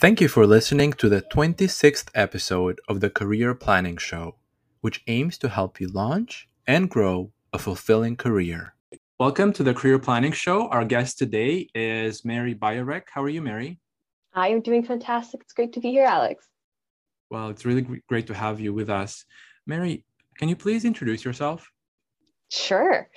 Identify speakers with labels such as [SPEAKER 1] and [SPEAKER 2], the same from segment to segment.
[SPEAKER 1] Thank you for listening to the 26th episode of the Career Planning Show, which aims to help you launch and grow a fulfilling career. Welcome to the Career Planning Show. Our guest today is Mary Bajorek. How are you, Mary?
[SPEAKER 2] I am doing fantastic. It's great to be here, Alex.
[SPEAKER 1] Well, it's really great to have you with us. Mary, can you please introduce yourself?
[SPEAKER 2] Sure.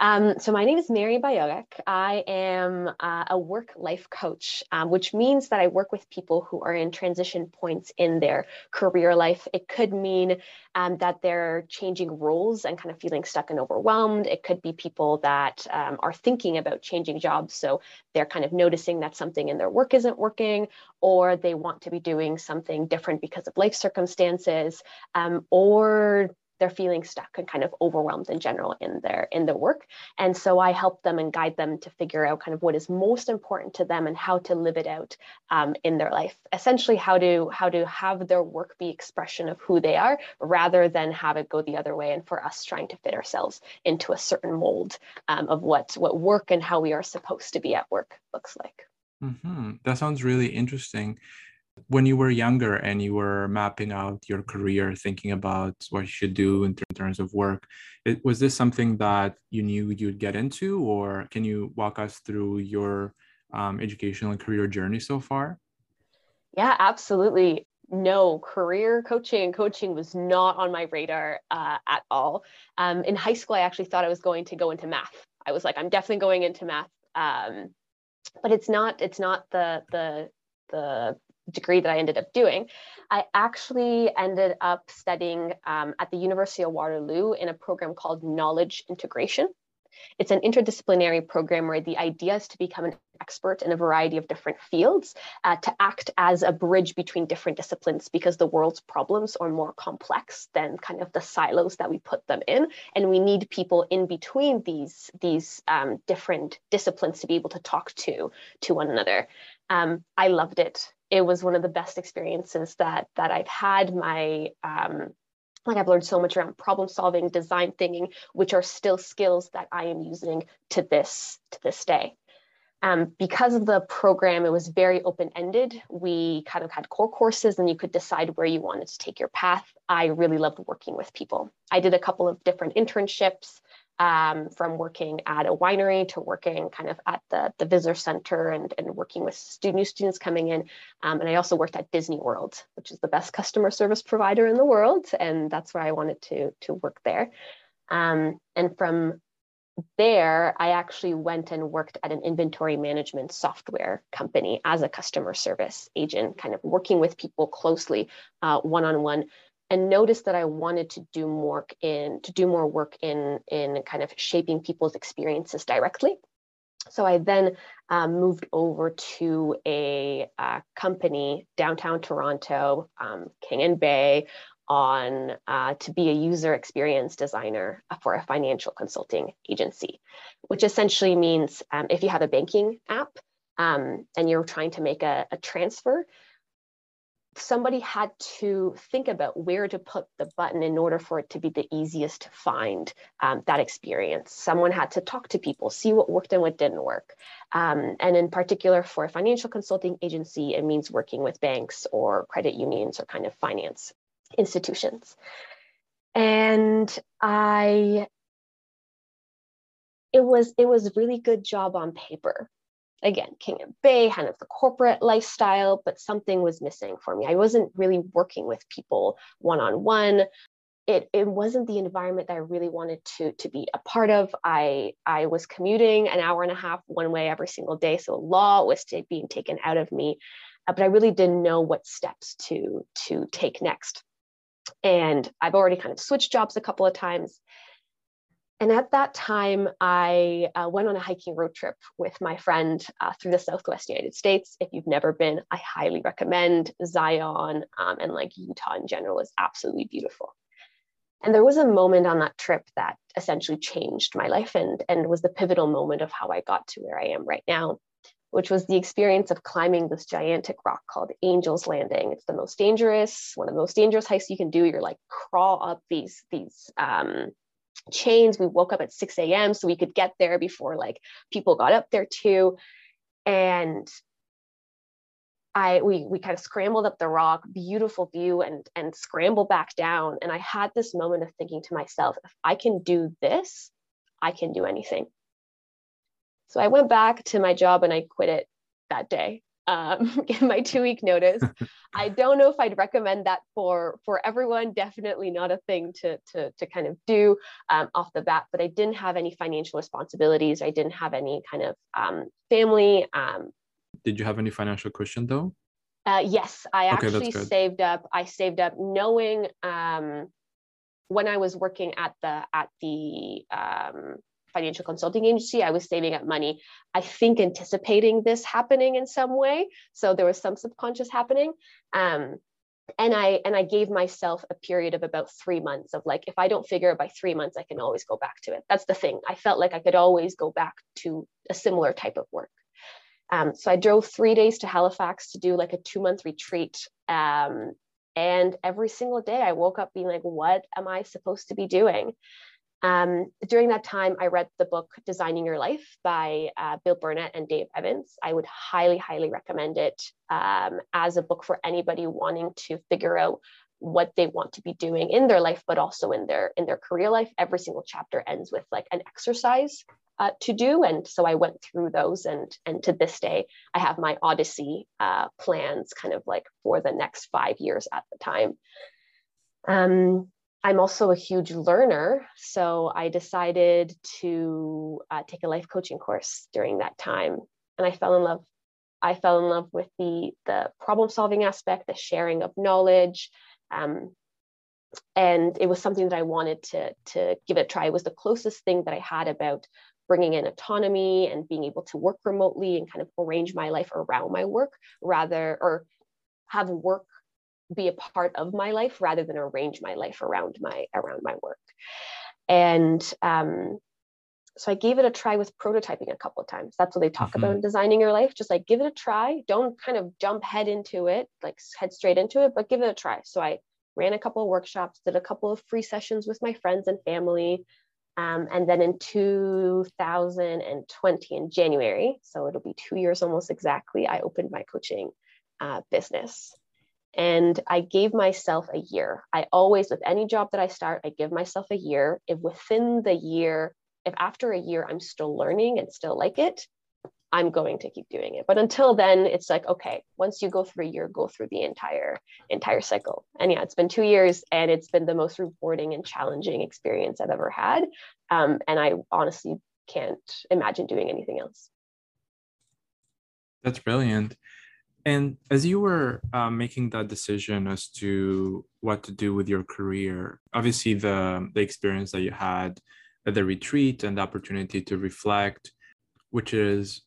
[SPEAKER 2] Um, so my name is Mary Bajorek. I am uh, a work life coach, um, which means that I work with people who are in transition points in their career life. It could mean um, that they're changing roles and kind of feeling stuck and overwhelmed. It could be people that um, are thinking about changing jobs. So they're kind of noticing that something in their work isn't working, or they want to be doing something different because of life circumstances, um, or they're feeling stuck and kind of overwhelmed in general in their in their work. And so i help them and guide them to figure out kind of what is most important to them and how to live it out um, in their life. Essentially how to how to have their work be expression of who they are rather than have it go the other way and for us trying to fit ourselves into a certain mold um, of what what work and how we are supposed to be at work looks like.
[SPEAKER 1] Mm-hmm. that sounds really interesting when you were younger and you were mapping out your career thinking about what you should do in terms of work it, was this something that you knew you'd get into or can you walk us through your um, educational and career journey so far?
[SPEAKER 2] Yeah absolutely. No career coaching and coaching was not on my radar uh, at all. Um, in high school i actually thought i was going to go into math. I was like i'm definitely going into math. Um, but it's not it's not the the the degree that I ended up doing, I actually ended up studying um, at the University of Waterloo in a program called Knowledge Integration. It's an interdisciplinary program where the idea is to become an expert in a variety of different fields, uh, to act as a bridge between different disciplines because the world's problems are more complex than kind of the silos that we put them in. And we need people in between these, these um, different disciplines to be able to talk to, to one another. Um, I loved it it was one of the best experiences that that I've had. My um, like I've learned so much around problem solving, design thinking, which are still skills that I am using to this to this day. Um, because of the program, it was very open ended. We kind of had core courses, and you could decide where you wanted to take your path. I really loved working with people. I did a couple of different internships um, from working at a winery to working kind of at the, the visitor center and, and working with student, new students coming in. Um, and I also worked at Disney World, which is the best customer service provider in the world. And that's where I wanted to, to work there. Um, and from there, I actually went and worked at an inventory management software company as a customer service agent, kind of working with people closely, one on one, and noticed that I wanted to do more in to do more work in in kind of shaping people's experiences directly. So I then um, moved over to a uh, company downtown Toronto, um, King and Bay, on uh, to be a user experience designer for a financial consulting agency, which essentially means um, if you have a banking app um, and you're trying to make a, a transfer, somebody had to think about where to put the button in order for it to be the easiest to find um, that experience. Someone had to talk to people, see what worked and what didn't work. Um, and in particular, for a financial consulting agency, it means working with banks or credit unions or kind of finance institutions. And I, it was it was really good job on paper again, King and Bay, kind of the corporate lifestyle, but something was missing for me. I wasn't really working with people one on one. It, it wasn't the environment that I really wanted to, to be a part of. I, I was commuting an hour and a half one way every single day. So law was being taken out of me, uh, but I really didn't know what steps to, to take next. And I've already kind of switched jobs a couple of times. And at that time, I uh, went on a hiking road trip with my friend uh, through the Southwest United States. If you've never been, I highly recommend Zion um, and like Utah in general is absolutely beautiful. And there was a moment on that trip that essentially changed my life and, and was the pivotal moment of how I got to where I am right now, which was the experience of climbing this gigantic rock called Angel's Landing. It's the most dangerous, one of the most dangerous hikes you can do. You're like crawl up these, these um, chains. We woke up at 6 a.m. so we could get there before like people got up there too. And I we we kind of scrambled up the rock, beautiful view, and and scramble back down. And I had this moment of thinking to myself, if I can do this, I can do anything. So I went back to my job and I quit it that day. Um, give my two week notice. I don't know if I'd recommend that for for everyone. Definitely not a thing to to to kind of do um, off the bat. But I didn't have any financial responsibilities. I didn't have any kind of um, family. Um,
[SPEAKER 1] Did you have any financial cushion though?
[SPEAKER 2] Uh, yes, I okay, actually saved up. I saved up knowing um, when I was working at the at the um, financial consulting agency, I was saving up money. I think anticipating this happening in some way. So there was some subconscious happening. Um, and I and I gave myself a period of about three months of like, if I don't figure it by three months, I can always go back to it. That's the thing. I felt like I could always go back to a similar type of work. Um, so I drove three days to Halifax to do like a two month retreat. Um, and every single day I woke up being like, what am I supposed to be doing? Um, during that time, I read the book Designing Your Life by uh, Bill Burnett and Dave Evans. I would highly, highly recommend it um, as a book for anybody wanting to figure out what they want to be doing in their life, but also in their in their career life. Every single chapter ends with like an exercise uh, to do, and so I went through those, and and to this day, I have my Odyssey uh, plans, kind of like for the next five years at the time. Um, I'm also a huge learner. So I decided to uh, take a life coaching course during that time. And I fell in love. I fell in love with the, the problem solving aspect, the sharing of knowledge. Um, and it was something that I wanted to, to give it a try. It was the closest thing that I had about bringing in autonomy and being able to work remotely and kind of arrange my life around my work rather, or have work be a part of my life rather than arrange my life around my around my work. And um, so i gave it a try with prototyping a couple of times. That's what they talk mm-hmm. about in designing your life just like give it a try. Don't kind of jump head into it like head straight into it but give it a try. So i ran a couple of workshops did a couple of free sessions with my friends and family um, and then in 2020 in january so it'll be two years almost exactly i opened my coaching uh, business and I gave myself a year. I always, with any job that I start, I give myself a year. If within the year, if after a year I'm still learning and still like it, I'm going to keep doing it. But until then, it's like, okay, once you go through a year, go through the entire entire cycle. And yeah, it's been two years and it's been the most rewarding and challenging experience I've ever had. Um, and I honestly can't imagine doing anything else.
[SPEAKER 1] That's brilliant. And as you were uh, making that decision as to what to do with your career, obviously the the experience that you had at the retreat and the opportunity to reflect, which is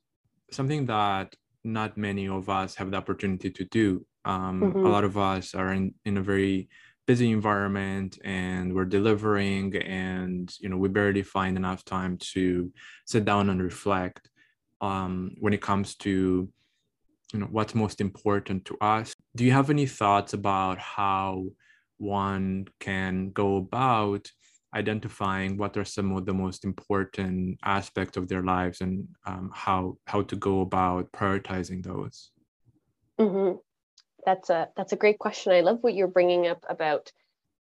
[SPEAKER 1] something that not many of us have the opportunity to do. Um, mm-hmm. A lot of us are in, in a very busy environment and we're delivering and you know we barely find enough time to sit down and reflect um, when it comes to you know what's most important to us. Do you have any thoughts about how one can go about identifying what are some of the most important aspects of their lives and um, how how to go about prioritizing those?
[SPEAKER 2] Mm-hmm. that's a that's a great question. I love what you're bringing up about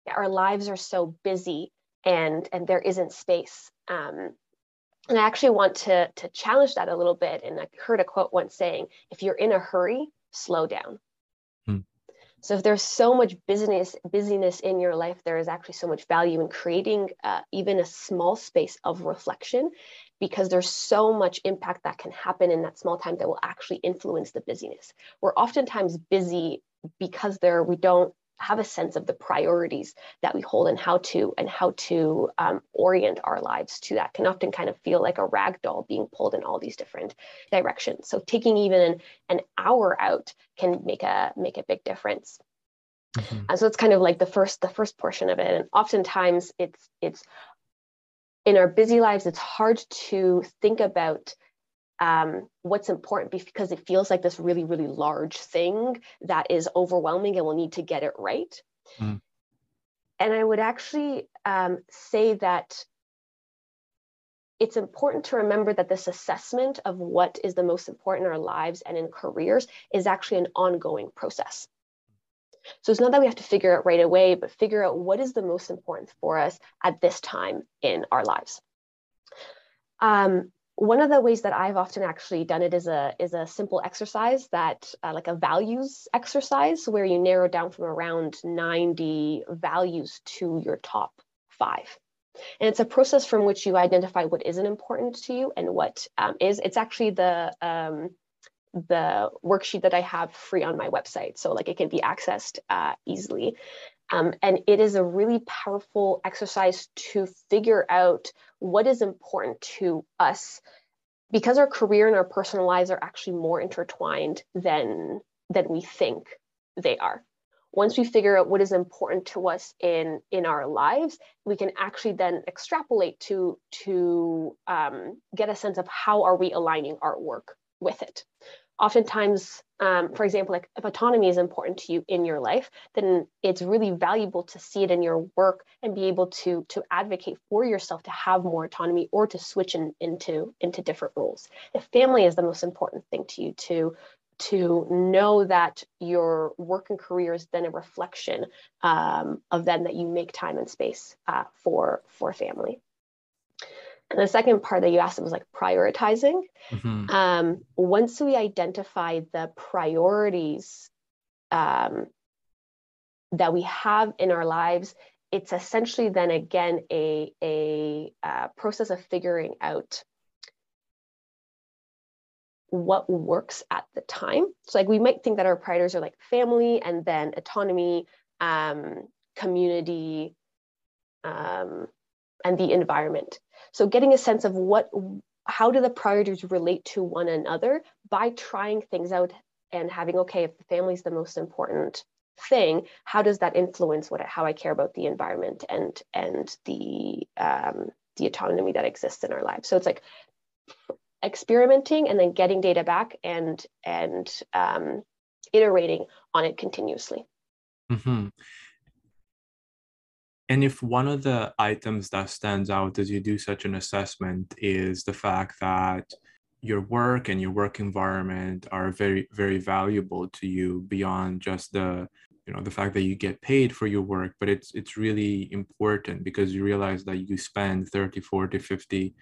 [SPEAKER 2] our lives are so busy and and there isn't space. Um, and I actually want to, to challenge that a little bit. And I heard a quote once saying, if you're in a hurry, slow down. Hmm. So if there's so much business busyness in your life, there is actually so much value in creating uh, even a small space of reflection, because there's so much impact that can happen in that small time that will actually influence the busyness. We're oftentimes busy because there we don't have a sense of the priorities that we hold and how to and how to um, orient our lives to that can often kind of feel like a rag doll being pulled in all these different directions. So taking even an, an hour out can make a make a big difference. Mm-hmm. and so it's kind of like the first the first portion of it. And oftentimes it's it's in our busy lives it's hard to think about um, what's important because it feels like this really, really large thing that is overwhelming and we'll need to get it right. Mm. And I would actually um, say that it's important to remember that this assessment of what is the most important in our lives and in careers is actually an ongoing process. So it's not that we have to figure out right away, but figure out what is the most important for us at this time in our lives. Um, one of the ways that I've often actually done it is a is a simple exercise that uh, like a values exercise where you narrow down from around 90 values to your top five. And it's a process from which you identify what isn't important to you and what um, is. It's actually the um, the worksheet that I have free on my website. So like it can be accessed uh, easily. Um, and it is a really powerful exercise to figure out what is important to us because our career and our personal lives are actually more intertwined than than we think they are. Once we figure out what is important to us in in our lives we can actually then extrapolate to to um, get a sense of how are we aligning our work with it oftentimes um, for example like if autonomy is important to you in your life then it's really valuable to see it in your work and be able to to advocate for yourself to have more autonomy or to switch in, into into different roles. If family is the most important thing to you to to know that your work and career is then a reflection um, of then that you make time and space uh, for for family and the second part that you asked was like prioritizing. Mm-hmm. Um, once we identify the priorities um, that we have in our lives, it's essentially then again a, a, uh, process of figuring out what works at the time. So like we might think that our priorities are like family and then autonomy, um, community, um, and the environment. So getting a sense of what, how do the priorities relate to one another by trying things out and having, okay, if the family is the most important thing, how does that influence what, how I care about the environment and, and the, um, the autonomy that exists in our lives. So it's like experimenting and then getting data back and, and um, iterating on it continuously.
[SPEAKER 1] Mm-hmm. And if one of the items that stands out as you do such an assessment is the fact that your work and your work environment are very, very valuable to you beyond just the you know the fact that you get paid for your work but it's it's really important because you realize that you spend 30 40 50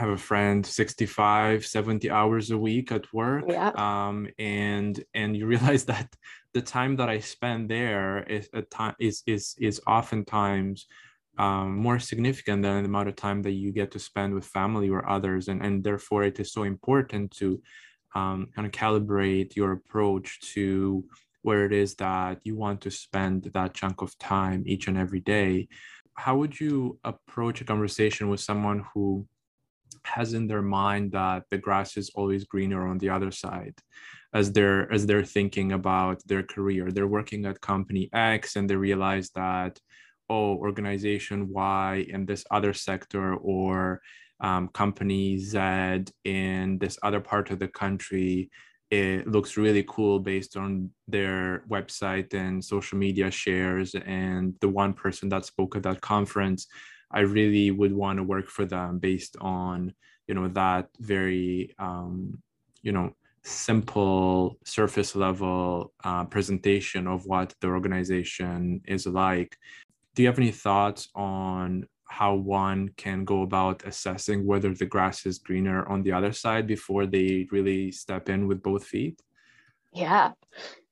[SPEAKER 1] have a friend 65 70 hours a week at work
[SPEAKER 2] yeah.
[SPEAKER 1] um, and and you realize that the time that i spend there is a time is is is oftentimes um, more significant than the amount of time that you get to spend with family or others and and therefore it is so important to um, kind of calibrate your approach to where it is that you want to spend that chunk of time each and every day how would you approach a conversation with someone who has in their mind that the grass is always greener on the other side as they're as they're thinking about their career. They're working at company x and they realize that oh organization y in this other sector or um, company z in this other part of the country it looks really cool based on their website and social media shares and the one person that spoke at that conference I really would want to work for them based on you know that very um, you know simple surface level uh, presentation of what the organization is like. Do you have any thoughts on how one can go about assessing whether the grass is greener on the other side before they really step in with both feet?
[SPEAKER 2] Yeah.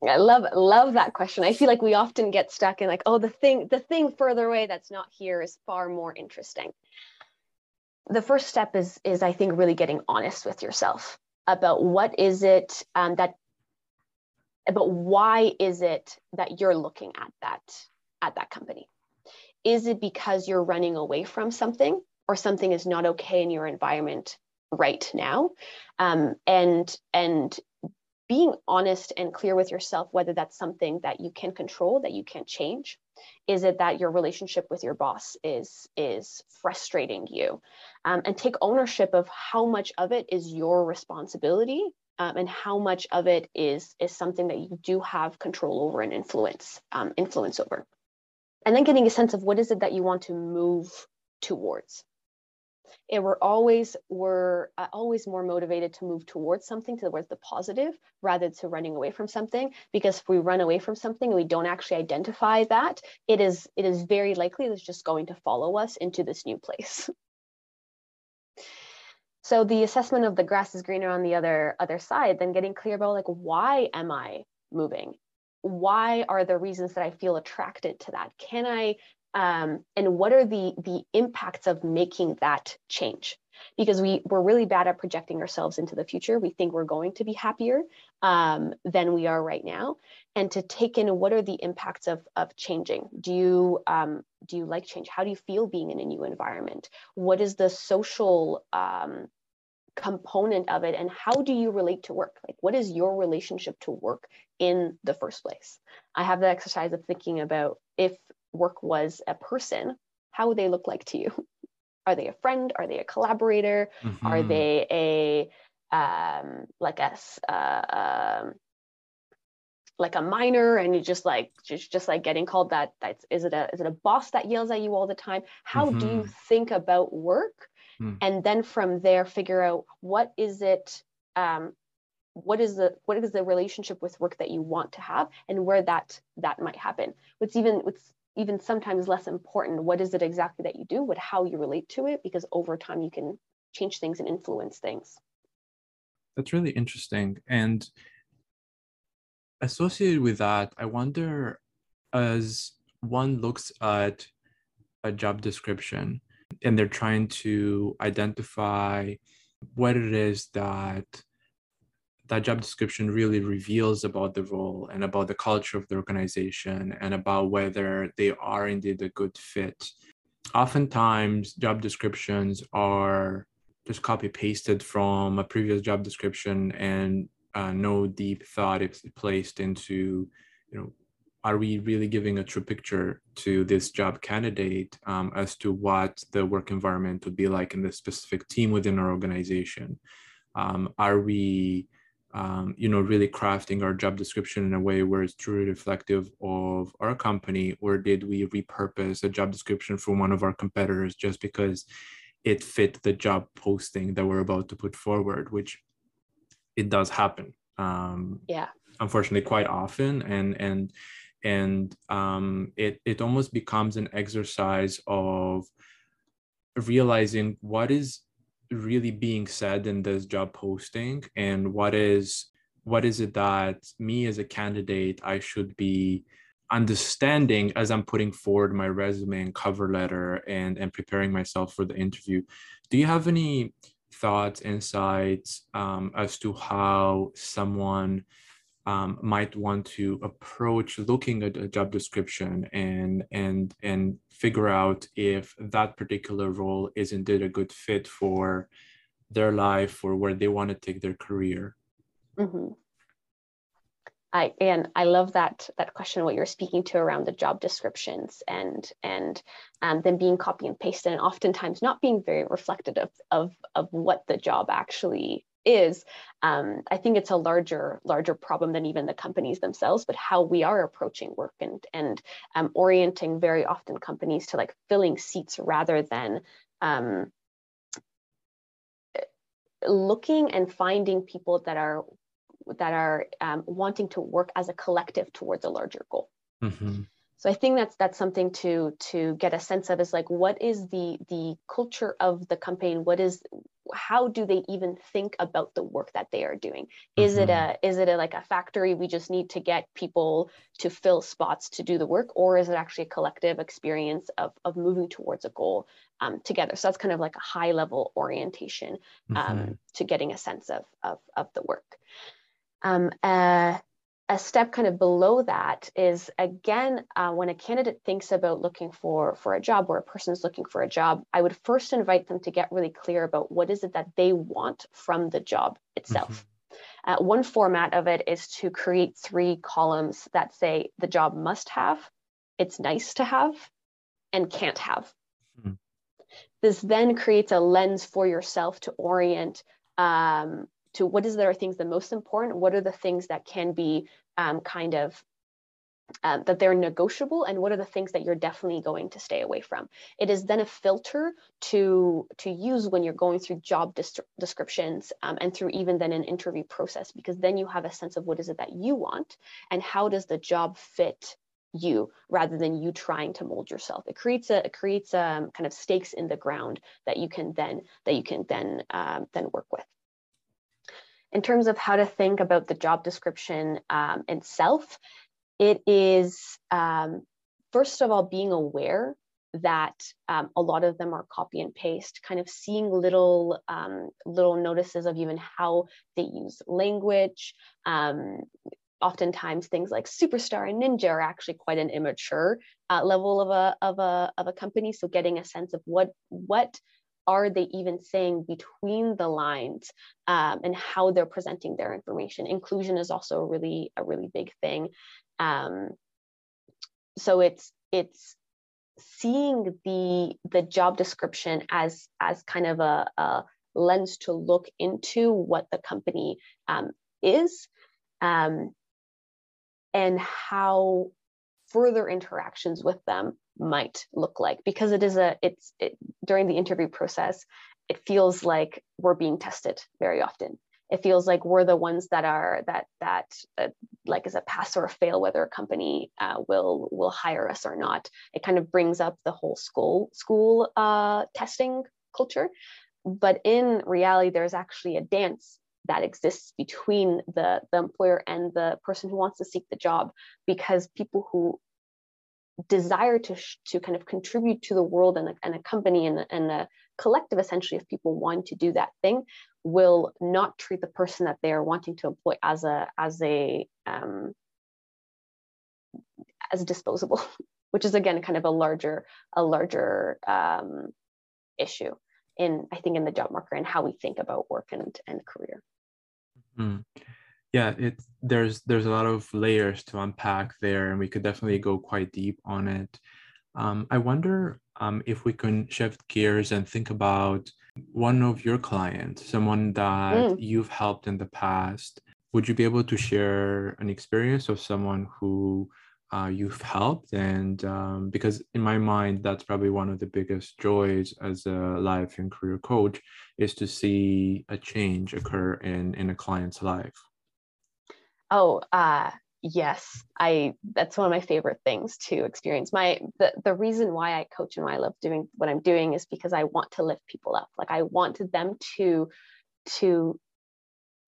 [SPEAKER 2] I love love that question. I feel like we often get stuck in like, oh, the thing the thing further away that's not here is far more interesting. The first step is is I think really getting honest with yourself about what is it um, that about why is it that you're looking at that at that company. Is it because you're running away from something or something is not okay in your environment right now? Um, and and being honest and clear with yourself whether that's something that you can control that you can't change. Is it that your relationship with your boss is is frustrating you? Um, and take ownership of how much of it is your responsibility um, and how much of it is is something that you do have control over and influence um, influence over. And then getting a sense of what is it that you want to move towards it we're always we're uh, always more motivated to move towards something towards the positive rather to running away from something. Because if we run away from something and we don't actually identify that it is it is very likely it's just going to follow us into this new place. So the assessment of the grass is greener on the other other side then getting clear about like why am i moving? Why are the reasons that i feel attracted to that? Can i um, and what are the the impacts of making that change? Because we we're really bad at projecting ourselves into the future. We think we're going to be happier um, than we are right now. And to take in what are the impacts of of changing? Do you um, do you like change? How do you feel being in a new environment? What is the social um, component of it? And how do you relate to work? Like what is your relationship to work in the first place? I have the exercise of thinking about if work was a person, how would they look like to you? Are they a friend? Are they a collaborator? Mm-hmm. Are they a um, like a uh, um, like a minor and you just like just just like getting called that that's is it a is it a boss that yells at you all the time how mm-hmm. do you mm-hmm. think about work mm. and then from there figure out what is it um, what is the what is the relationship with work that you want to have and where that that might happen what's even what's even sometimes less important what is it exactly that you do what how you relate to it because over time you can change things and influence things.
[SPEAKER 1] That's really interesting and associated with that i wonder as one looks at a job description and they're trying to identify what it is that that job description really reveals about the role and about the culture of the organization and about whether they are indeed a good fit. Oftentimes, job descriptions are just copy pasted from a previous job description and uh, no deep thought is placed into, you know, are we really giving a true picture to this job candidate um, as to what the work environment would be like in the specific team within our organization? Um, are we um, you know, really crafting our job description in a way where it's truly reflective of our company, or did we repurpose a job description from one of our competitors just because it fit the job posting that we're about to put forward, which it does happen. Um,
[SPEAKER 2] yeah.
[SPEAKER 1] Unfortunately, quite often, and and and um, it it almost becomes an exercise of realizing what is really being said in this job posting? And what is what is it that me as a candidate i should be understanding as i'm putting forward my resume and cover letter and and preparing myself for the interview? Do you have any thoughts insights um, as to how someone um, might want to approach looking at a job description and and and figure out if that particular role is indeed a good fit for their life or where they want to take their career
[SPEAKER 2] mm-hmm. I and I love that that question what you're speaking to around the job descriptions and and um, then being copy and pasted and oftentimes not being very reflective of, of of what the job actually is um, i think it's a larger larger problem than even the companies themselves but how we are approaching work and and um, orienting very often companies to like filling seats rather than um, looking and finding people that are that are um, wanting to work as a collective towards a larger goal mm-hmm. so i think that's that's something to to get a sense of is like what is the the culture of the company what is how do they even think about the work that they are doing is mm-hmm. it a is it a like a factory we just need to get people to fill spots to do the work or is it actually a collective experience of, of moving towards a goal um, together so that's kind of like a high level orientation um, mm-hmm. to getting a sense of, of, of the work um, uh, a step kind of below that is again uh, when a candidate thinks about looking for for a job or a person is looking for a job i would first invite them to get really clear about what is it that they want from the job itself mm-hmm. uh, one format of it is to create three columns that say the job must have it's nice to have and can't have mm-hmm. this then creates a lens for yourself to orient um, to what is there are things the most important what are the things that can be um, kind of um, that they're negotiable and what are the things that you're definitely going to stay away from. It is then a filter to to use when you're going through job descriptions um, and through even then an interview process because then you have a sense of what is it that you want and how does the job fit you rather than you trying to mold yourself. It creates a it creates um, kind of stakes in the ground that you can then that you can then um, then work with in terms of how to think about the job description um, itself it is, um, first of all, being aware that um, a lot of them are copy and paste, kind of seeing little um, little notices of even how they use language. Um, oftentimes, things like superstar and ninja are actually quite an immature uh, level of a of a of a company. So, getting a sense of what what are they even saying between the lines um, and how they're presenting their information? Inclusion is also a really a really big thing. Um, so it's it's seeing the the job description as as kind of a, a lens to look into what the company um, is um, and how further interactions with them might look like because it is a it's it, during the interview process it feels like we're being tested very often. It feels like we're the ones that are that that uh, like is a pass or a fail whether a company uh, will will hire us or not. It kind of brings up the whole school school uh, testing culture. But in reality there's actually a dance that exists between the the employer and the person who wants to seek the job because people who desire to to kind of contribute to the world and a, and a company and, and a collective essentially of people want to do that thing will not treat the person that they are wanting to employ as a as a um, as disposable, which is again kind of a larger a larger um, issue in I think in the job market and how we think about work and and career.
[SPEAKER 1] Mm-hmm. Yeah, it there's there's a lot of layers to unpack there, and we could definitely go quite deep on it. Um, I wonder um, if we can shift gears and think about one of your clients, someone that mm. you've helped in the past. Would you be able to share an experience of someone who uh, you've helped? And um, because in my mind, that's probably one of the biggest joys as a life and career coach is to see a change occur in in a client's life.
[SPEAKER 2] Oh, uh, yes i that's one of my favorite things to experience. My the, the reason why i coach and why i love doing what i'm doing is because i want to lift people up. Like i want them to to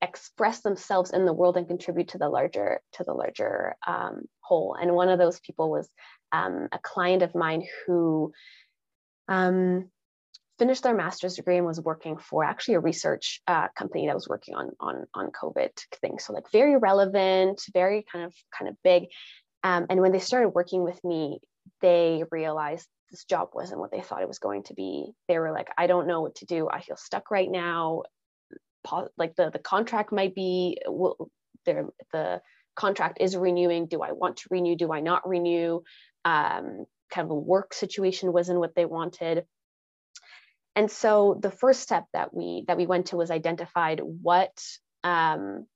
[SPEAKER 2] express themselves in the world and contribute to the larger to the larger um, whole. And one of those people was um, a client of mine who um, finished their master's degree and was working for actually a research uh, company that was working on on on COVID things. So like very relevant, very kind of kind of big. Um, and when they started working with me, they realized this job wasn't what they thought it was going to be. They were like, I don't know what to do. I feel stuck right now. Like the the contract might be well, the contract is renewing. Do I want to renew? Do I not renew? Um, kind of a work situation wasn't what they wanted and so the first step that we that we went to was identified what um,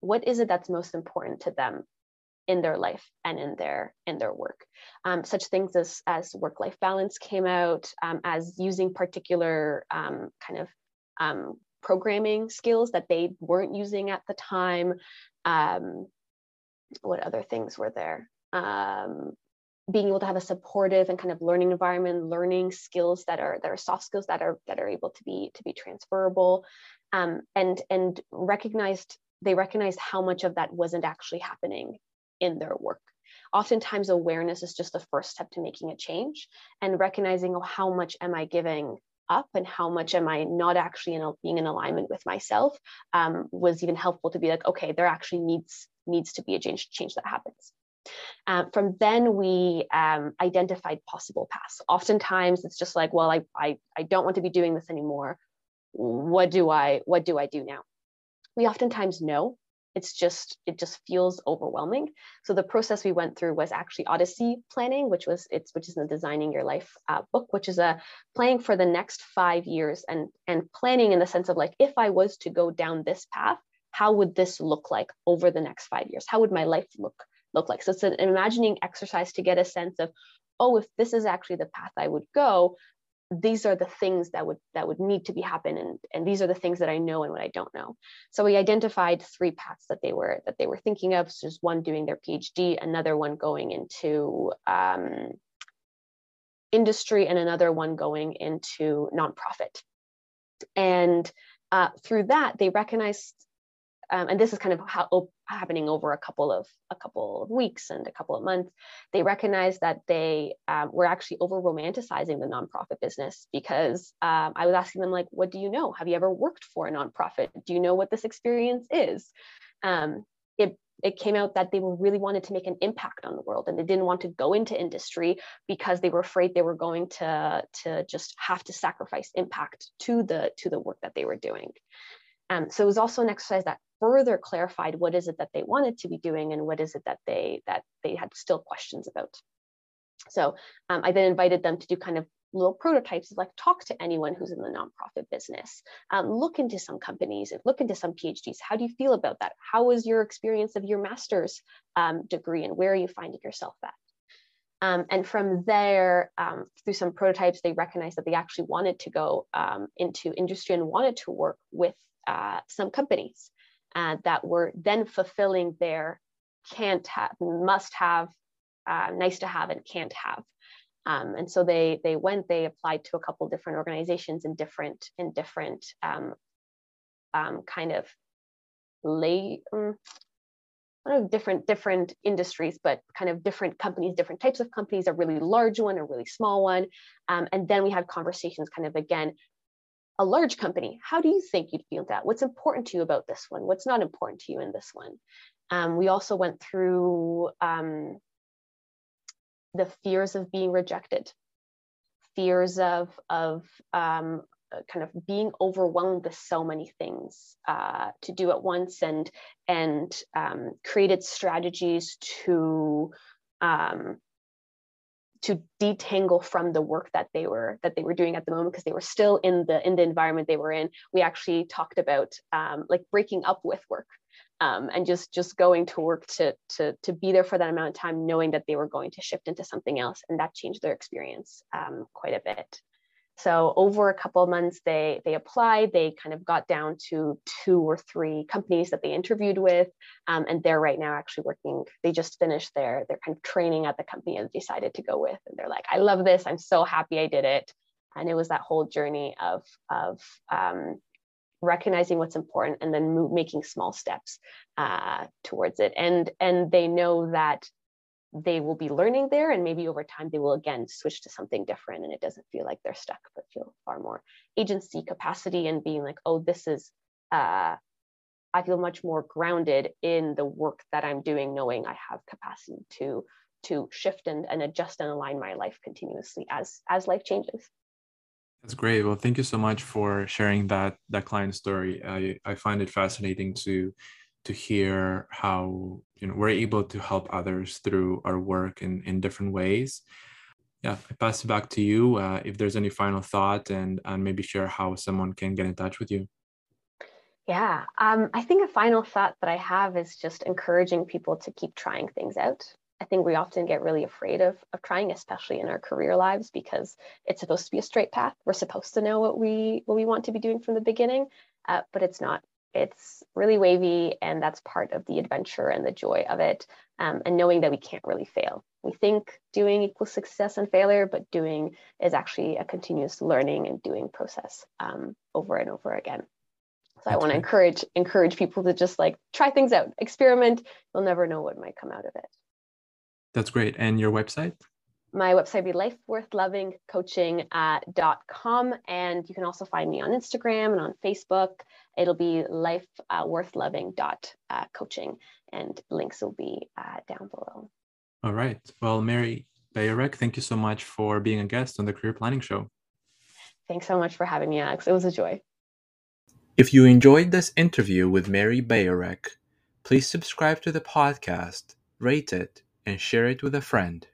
[SPEAKER 2] what is it that's most important to them in their life and in their in their work? Um, such things as as work life balance came out um, as using particular um, kind of um, programming skills that they weren't using at the time. Um, what other things were there? Um, being able to have a supportive and kind of learning environment learning skills that are that are soft skills that are that are able to be to be transferable um, and and recognized they recognized how much of that wasn't actually happening in their work. Oftentimes awareness is just the first step to making a change and recognizing oh, how much am i giving up and how much am i not actually in being in alignment with myself um, was even helpful to be like okay there actually needs needs to be a change change that happens uh, from then, we um, identified possible paths. Oftentimes, it's just like, well, I, I, I don't want to be doing this anymore. What do I what do I do now? We oftentimes know. It's just it just feels overwhelming. So the process we went through was actually Odyssey planning, which was it's which is the Designing Your Life uh, book, which is a planning for the next five years and and planning in the sense of like if I was to go down this path, how would this look like over the next five years? How would my life look look like. So it's an imagining exercise to get a sense of, oh, if this is actually the path I would go, these are the things that would that would need to be happen and and these are the things that i know and what i don't know. So we identified three paths that they were that they were thinking of. So just one doing their phd another one going into um, industry and another one going into nonprofit. And uh, through that they recognized um, and this is kind of how happening over a couple of a couple of weeks and a couple of months they recognized that they um, were actually over romanticizing the nonprofit business because um, i was asking them like what do you know? Have you ever worked for a nonprofit? Do you know what this experience is? Um, it it came out that they really wanted to make an impact on the world and they didn't want to go into industry because they were afraid they were going to to just have to sacrifice impact to the to the work that they were doing um, so it was also an exercise that further clarified what is it that they wanted to be doing and what is it that they that they had still questions about. So um, I then invited them to do kind of little prototypes like talk to anyone who's in the nonprofit business. Um, look into some companies and look into some phds how do you feel about that? How was your experience of your master's um, degree and where are you finding yourself at? Um, and from there um, through some prototypes they recognized that they actually wanted to go um, into industry and wanted to work with uh, some companies uh, that were then fulfilling their can't have, must have, uh, nice to have, and can't have. Um, and so they they went, they applied to a couple different organizations in different in different um, um, kind of lay. Of different different industries, but kind of different companies, different types of companies, a really large one, a really small one. Um, and then we had conversations kind of again a large company, how do you think you'd feel that? What's important to you about this one? What's not important to you in this one? Um, we also went through um, the fears of being rejected, fears of, of um, kind of being overwhelmed with so many things uh, to do at once and, and um, created strategies to um, to detangle from the work that they were that they were doing at the moment because they were still in the in the environment they were in. We actually talked about um, like breaking up with work um, and just just going to work to to to be there for that amount of time knowing that they were going to shift into something else and that changed their experience um, quite a bit so over a couple of months, they they applied. They kind of got down to two or three companies that they interviewed with, um, and they're right now actually working. They just finished their their kind of training at the company and decided to go with. And they're like, I love this. I'm so happy I did it. And it was that whole journey of of um, recognizing what's important and then making small steps uh, towards it. And and they know that they will be learning there and maybe over time they will again switch to something different and it doesn't feel like they're stuck but feel far more agency capacity and being like oh this is uh, i feel much more grounded in the work that i'm doing knowing i have capacity to to shift and, and adjust and align my life continuously as as life changes.
[SPEAKER 1] That's great. Well thank you so much for sharing that that client story. I i find it fascinating to to hear how you know we're able to help others through our work in in different ways. Yeah i pass it back to you uh, if there's any final thought and and maybe share how someone can get in touch with you.
[SPEAKER 2] Yeah um, i think a final thought that i have is just encouraging people to keep trying things out. I think we often get really afraid of, of trying especially in our career lives because it's supposed to be a straight path. We're supposed to know what we what we want to be doing from the beginning uh, but it's not it's really wavy and that's part of the adventure and the joy of it um, and knowing that we can't really fail. We think doing equals success and failure but doing is actually a continuous learning and doing process um, over and over again. So i want to encourage encourage people to just like try things out experiment. You'll never know what might come out of it.
[SPEAKER 1] That's great. And your website
[SPEAKER 2] my website would be lifeworthlovingcoaching.com. Uh, and you can also find me on Instagram and on Facebook. It'll be lifeworthloving.coaching, uh, and links will be uh, down below.
[SPEAKER 1] All right. Well, Mary Bajorek, thank you so much for being a guest on the Career Planning Show.
[SPEAKER 2] Thanks so much for having me, Alex. It was a joy.
[SPEAKER 1] If you enjoyed this interview with Mary Bajorek, please subscribe to the podcast, rate it, and share it with a friend.